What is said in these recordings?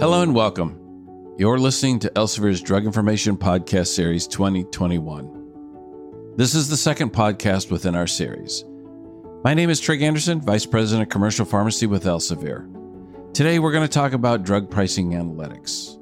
Hello and welcome. You're listening to Elsevier's Drug Information Podcast Series 2021. This is the second podcast within our series. My name is Trig Anderson, Vice President of Commercial Pharmacy with Elsevier. Today we're going to talk about drug pricing analytics.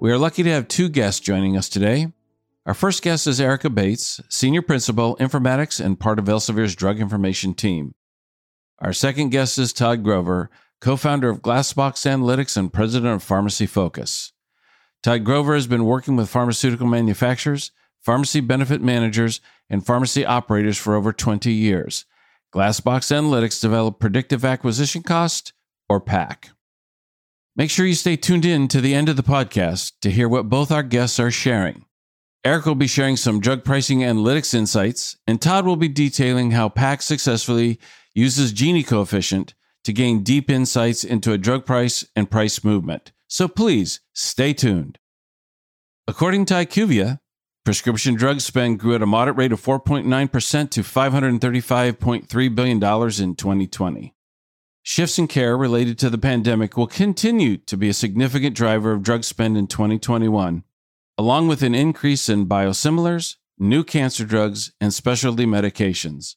We are lucky to have two guests joining us today. Our first guest is Erica Bates, Senior Principal, Informatics, and part of Elsevier's Drug Information team. Our second guest is Todd Grover, co founder of Glassbox Analytics and president of Pharmacy Focus. Todd Grover has been working with pharmaceutical manufacturers, pharmacy benefit managers, and pharmacy operators for over 20 years. Glassbox Analytics developed predictive acquisition cost, or PAC. Make sure you stay tuned in to the end of the podcast to hear what both our guests are sharing. Eric will be sharing some drug pricing analytics insights, and Todd will be detailing how PAC successfully uses Gini coefficient to gain deep insights into a drug price and price movement. So please stay tuned. According to IQVIA, prescription drug spend grew at a moderate rate of 4.9% to $535.3 billion in 2020. Shifts in care related to the pandemic will continue to be a significant driver of drug spend in 2021, along with an increase in biosimilars, new cancer drugs, and specialty medications.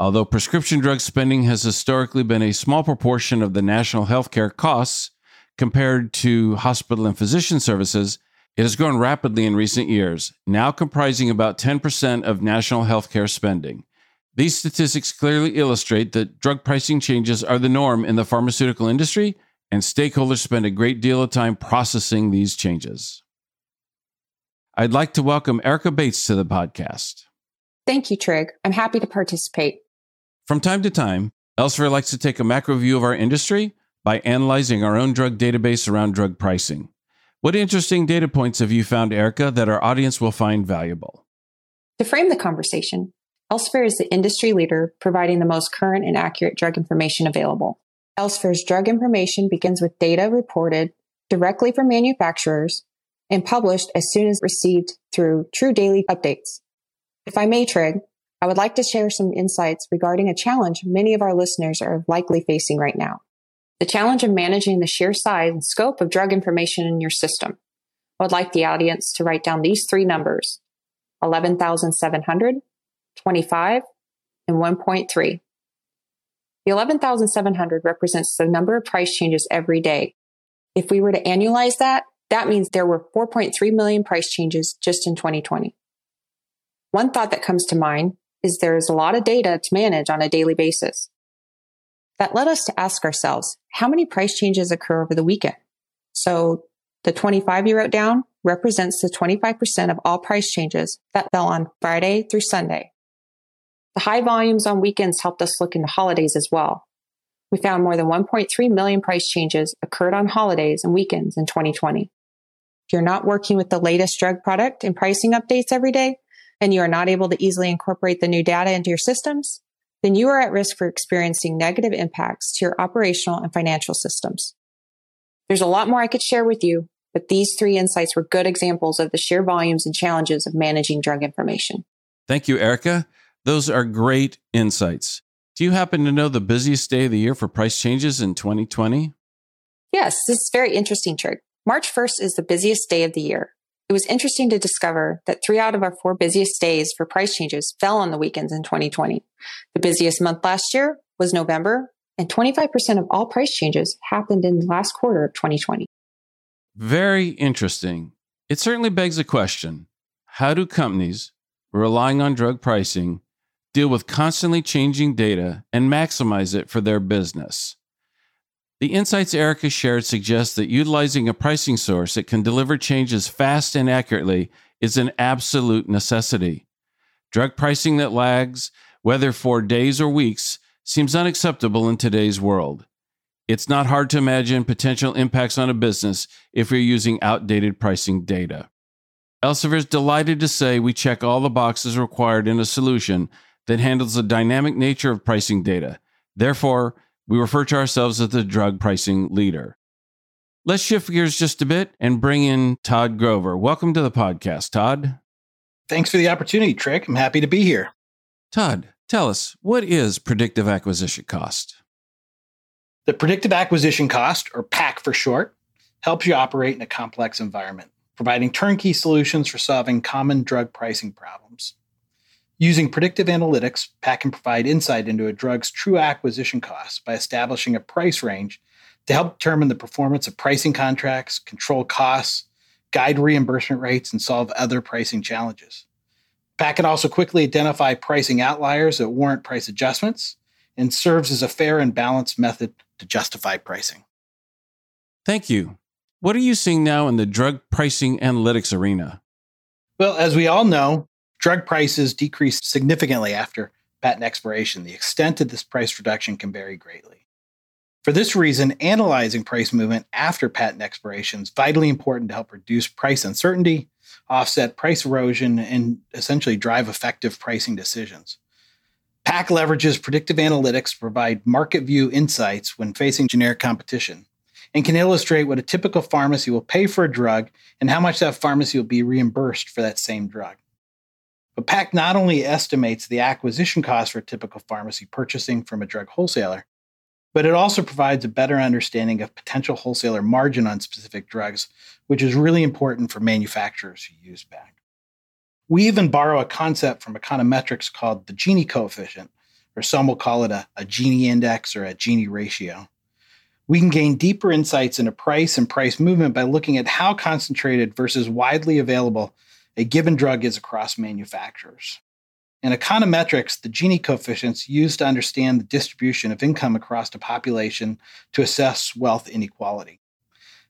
Although prescription drug spending has historically been a small proportion of the national healthcare costs compared to hospital and physician services, it has grown rapidly in recent years, now comprising about 10% of national healthcare spending. These statistics clearly illustrate that drug pricing changes are the norm in the pharmaceutical industry, and stakeholders spend a great deal of time processing these changes. I'd like to welcome Erica Bates to the podcast. Thank you, Trig. I'm happy to participate. From time to time, Elsevier likes to take a macro view of our industry by analyzing our own drug database around drug pricing. What interesting data points have you found, Erica, that our audience will find valuable? To frame the conversation, Elsevier is the industry leader providing the most current and accurate drug information available. Elsevier's drug information begins with data reported directly from manufacturers and published as soon as received through true daily updates. If I may, Trig, I would like to share some insights regarding a challenge many of our listeners are likely facing right now. The challenge of managing the sheer size and scope of drug information in your system. I would like the audience to write down these three numbers 11,700, 25, and 1.3. The 11,700 represents the number of price changes every day. If we were to annualize that, that means there were 4.3 million price changes just in 2020. One thought that comes to mind is there is a lot of data to manage on a daily basis. That led us to ask ourselves, how many price changes occur over the weekend? So the 25 you wrote down represents the 25% of all price changes that fell on Friday through Sunday. The high volumes on weekends helped us look into holidays as well. We found more than 1.3 million price changes occurred on holidays and weekends in 2020. If you're not working with the latest drug product and pricing updates every day, and you are not able to easily incorporate the new data into your systems, then you are at risk for experiencing negative impacts to your operational and financial systems. There's a lot more I could share with you, but these three insights were good examples of the sheer volumes and challenges of managing drug information. Thank you, Erica. Those are great insights. Do you happen to know the busiest day of the year for price changes in 2020? Yes, this is very interesting, Trig. March 1st is the busiest day of the year. It was interesting to discover that three out of our four busiest days for price changes fell on the weekends in 2020. The busiest month last year was November, and 25% of all price changes happened in the last quarter of 2020. Very interesting. It certainly begs a question How do companies relying on drug pricing deal with constantly changing data and maximize it for their business? The insights Erica shared suggest that utilizing a pricing source that can deliver changes fast and accurately is an absolute necessity. Drug pricing that lags, whether for days or weeks, seems unacceptable in today's world. It's not hard to imagine potential impacts on a business if you're using outdated pricing data. Elsevier is delighted to say we check all the boxes required in a solution that handles the dynamic nature of pricing data. Therefore, we refer to ourselves as the drug pricing leader. Let's shift gears just a bit and bring in Todd Grover. Welcome to the podcast, Todd. Thanks for the opportunity, Trig. I'm happy to be here. Todd, tell us, what is predictive acquisition cost? The predictive acquisition cost, or PAC for short, helps you operate in a complex environment, providing turnkey solutions for solving common drug pricing problems. Using predictive analytics, PAC can provide insight into a drug's true acquisition costs by establishing a price range to help determine the performance of pricing contracts, control costs, guide reimbursement rates, and solve other pricing challenges. PAC can also quickly identify pricing outliers that warrant price adjustments and serves as a fair and balanced method to justify pricing. Thank you. What are you seeing now in the drug pricing analytics arena? Well, as we all know, drug prices decrease significantly after patent expiration. The extent of this price reduction can vary greatly. For this reason, analyzing price movement after patent expiration is vitally important to help reduce price uncertainty, offset price erosion, and essentially drive effective pricing decisions. PAC leverages predictive analytics to provide market view insights when facing generic competition and can illustrate what a typical pharmacy will pay for a drug and how much that pharmacy will be reimbursed for that same drug. But PAC not only estimates the acquisition cost for a typical pharmacy purchasing from a drug wholesaler, but it also provides a better understanding of potential wholesaler margin on specific drugs, which is really important for manufacturers who use PAC. We even borrow a concept from econometrics called the Gini coefficient, or some will call it a, a Gini index or a Gini ratio. We can gain deeper insights into price and price movement by looking at how concentrated versus widely available a given drug is across manufacturers. In econometrics, the Gini coefficients used to understand the distribution of income across the population to assess wealth inequality.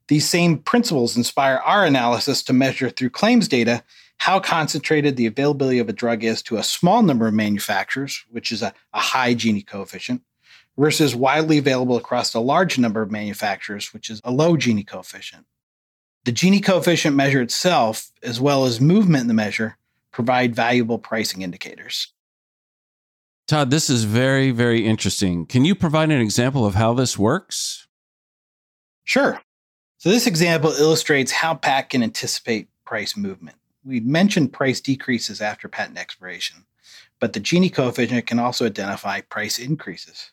These same principles inspire our analysis to measure through claims data how concentrated the availability of a drug is to a small number of manufacturers, which is a, a high Gini coefficient, versus widely available across a large number of manufacturers, which is a low Gini coefficient. The Gini coefficient measure itself, as well as movement in the measure, provide valuable pricing indicators. Todd, this is very, very interesting. Can you provide an example of how this works? Sure. So, this example illustrates how PAC can anticipate price movement we mentioned price decreases after patent expiration, but the Gini coefficient can also identify price increases.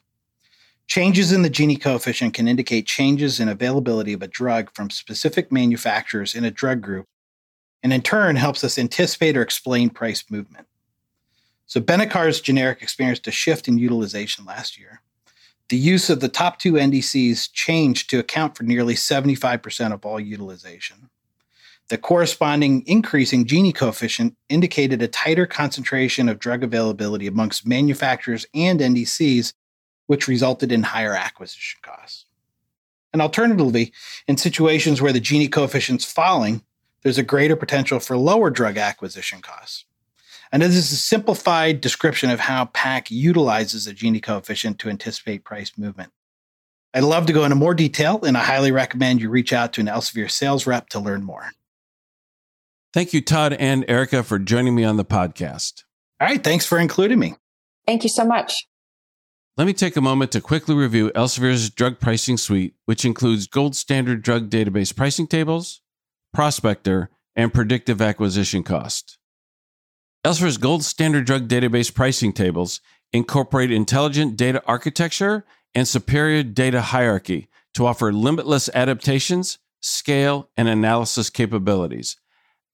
Changes in the Gini coefficient can indicate changes in availability of a drug from specific manufacturers in a drug group, and in turn helps us anticipate or explain price movement. So, Benicar's generic experienced a shift in utilization last year. The use of the top two NDCs changed to account for nearly 75% of all utilization. The corresponding increasing Gini coefficient indicated a tighter concentration of drug availability amongst manufacturers and NDCs, which resulted in higher acquisition costs. And alternatively, in situations where the Gini coefficient's falling, there's a greater potential for lower drug acquisition costs. And this is a simplified description of how PAC utilizes the Gini coefficient to anticipate price movement. I'd love to go into more detail, and I highly recommend you reach out to an Elsevier sales rep to learn more. Thank you, Todd and Erica, for joining me on the podcast. All right. Thanks for including me. Thank you so much. Let me take a moment to quickly review Elsevier's drug pricing suite, which includes gold standard drug database pricing tables, ProspectoRx, and predictive acquisition cost. Elsevier's gold standard drug database pricing tables incorporate intelligent data architecture and superior data hierarchy to offer limitless adaptations, scale, and analysis capabilities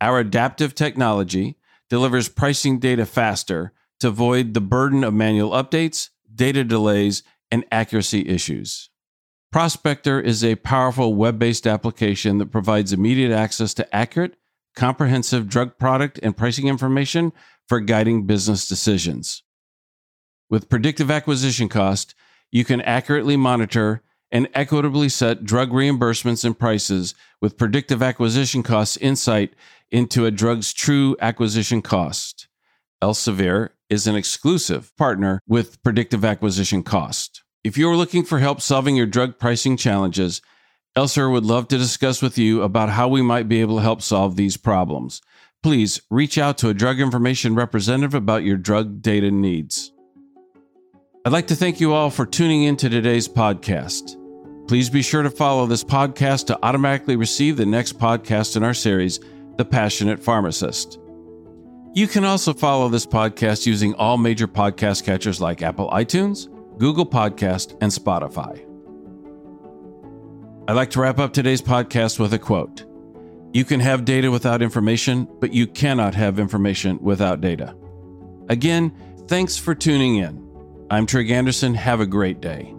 our adaptive technology delivers pricing data faster to avoid the burden of manual updates, data delays, and accuracy issues. ProspectoRx is a powerful web based application that provides immediate access to accurate, comprehensive drug product and pricing information for guiding business decisions. With predictive acquisition cost, you can accurately monitor and equitably set drug reimbursements and prices with predictive acquisition costs insight into a drug's true acquisition cost. Elsevier is an exclusive partner with Predictive Acquisition Cost. If you're looking for help solving your drug pricing challenges, Elser would love to discuss with you about how we might be able to help solve these problems. Please reach out to a drug information representative about your drug data needs. I'd like to thank you all for tuning in to today's podcast. Please be sure to follow this podcast to automatically receive the next podcast in our series the Passionate Pharmacist. You can also follow this podcast using all major podcast catchers like Apple iTunes, Google Podcast, and Spotify. I'd like to wrap up today's podcast with a quote You can have data without information, but you cannot have information without data. Again, thanks for tuning in. I'm Trig Anderson. Have a great day.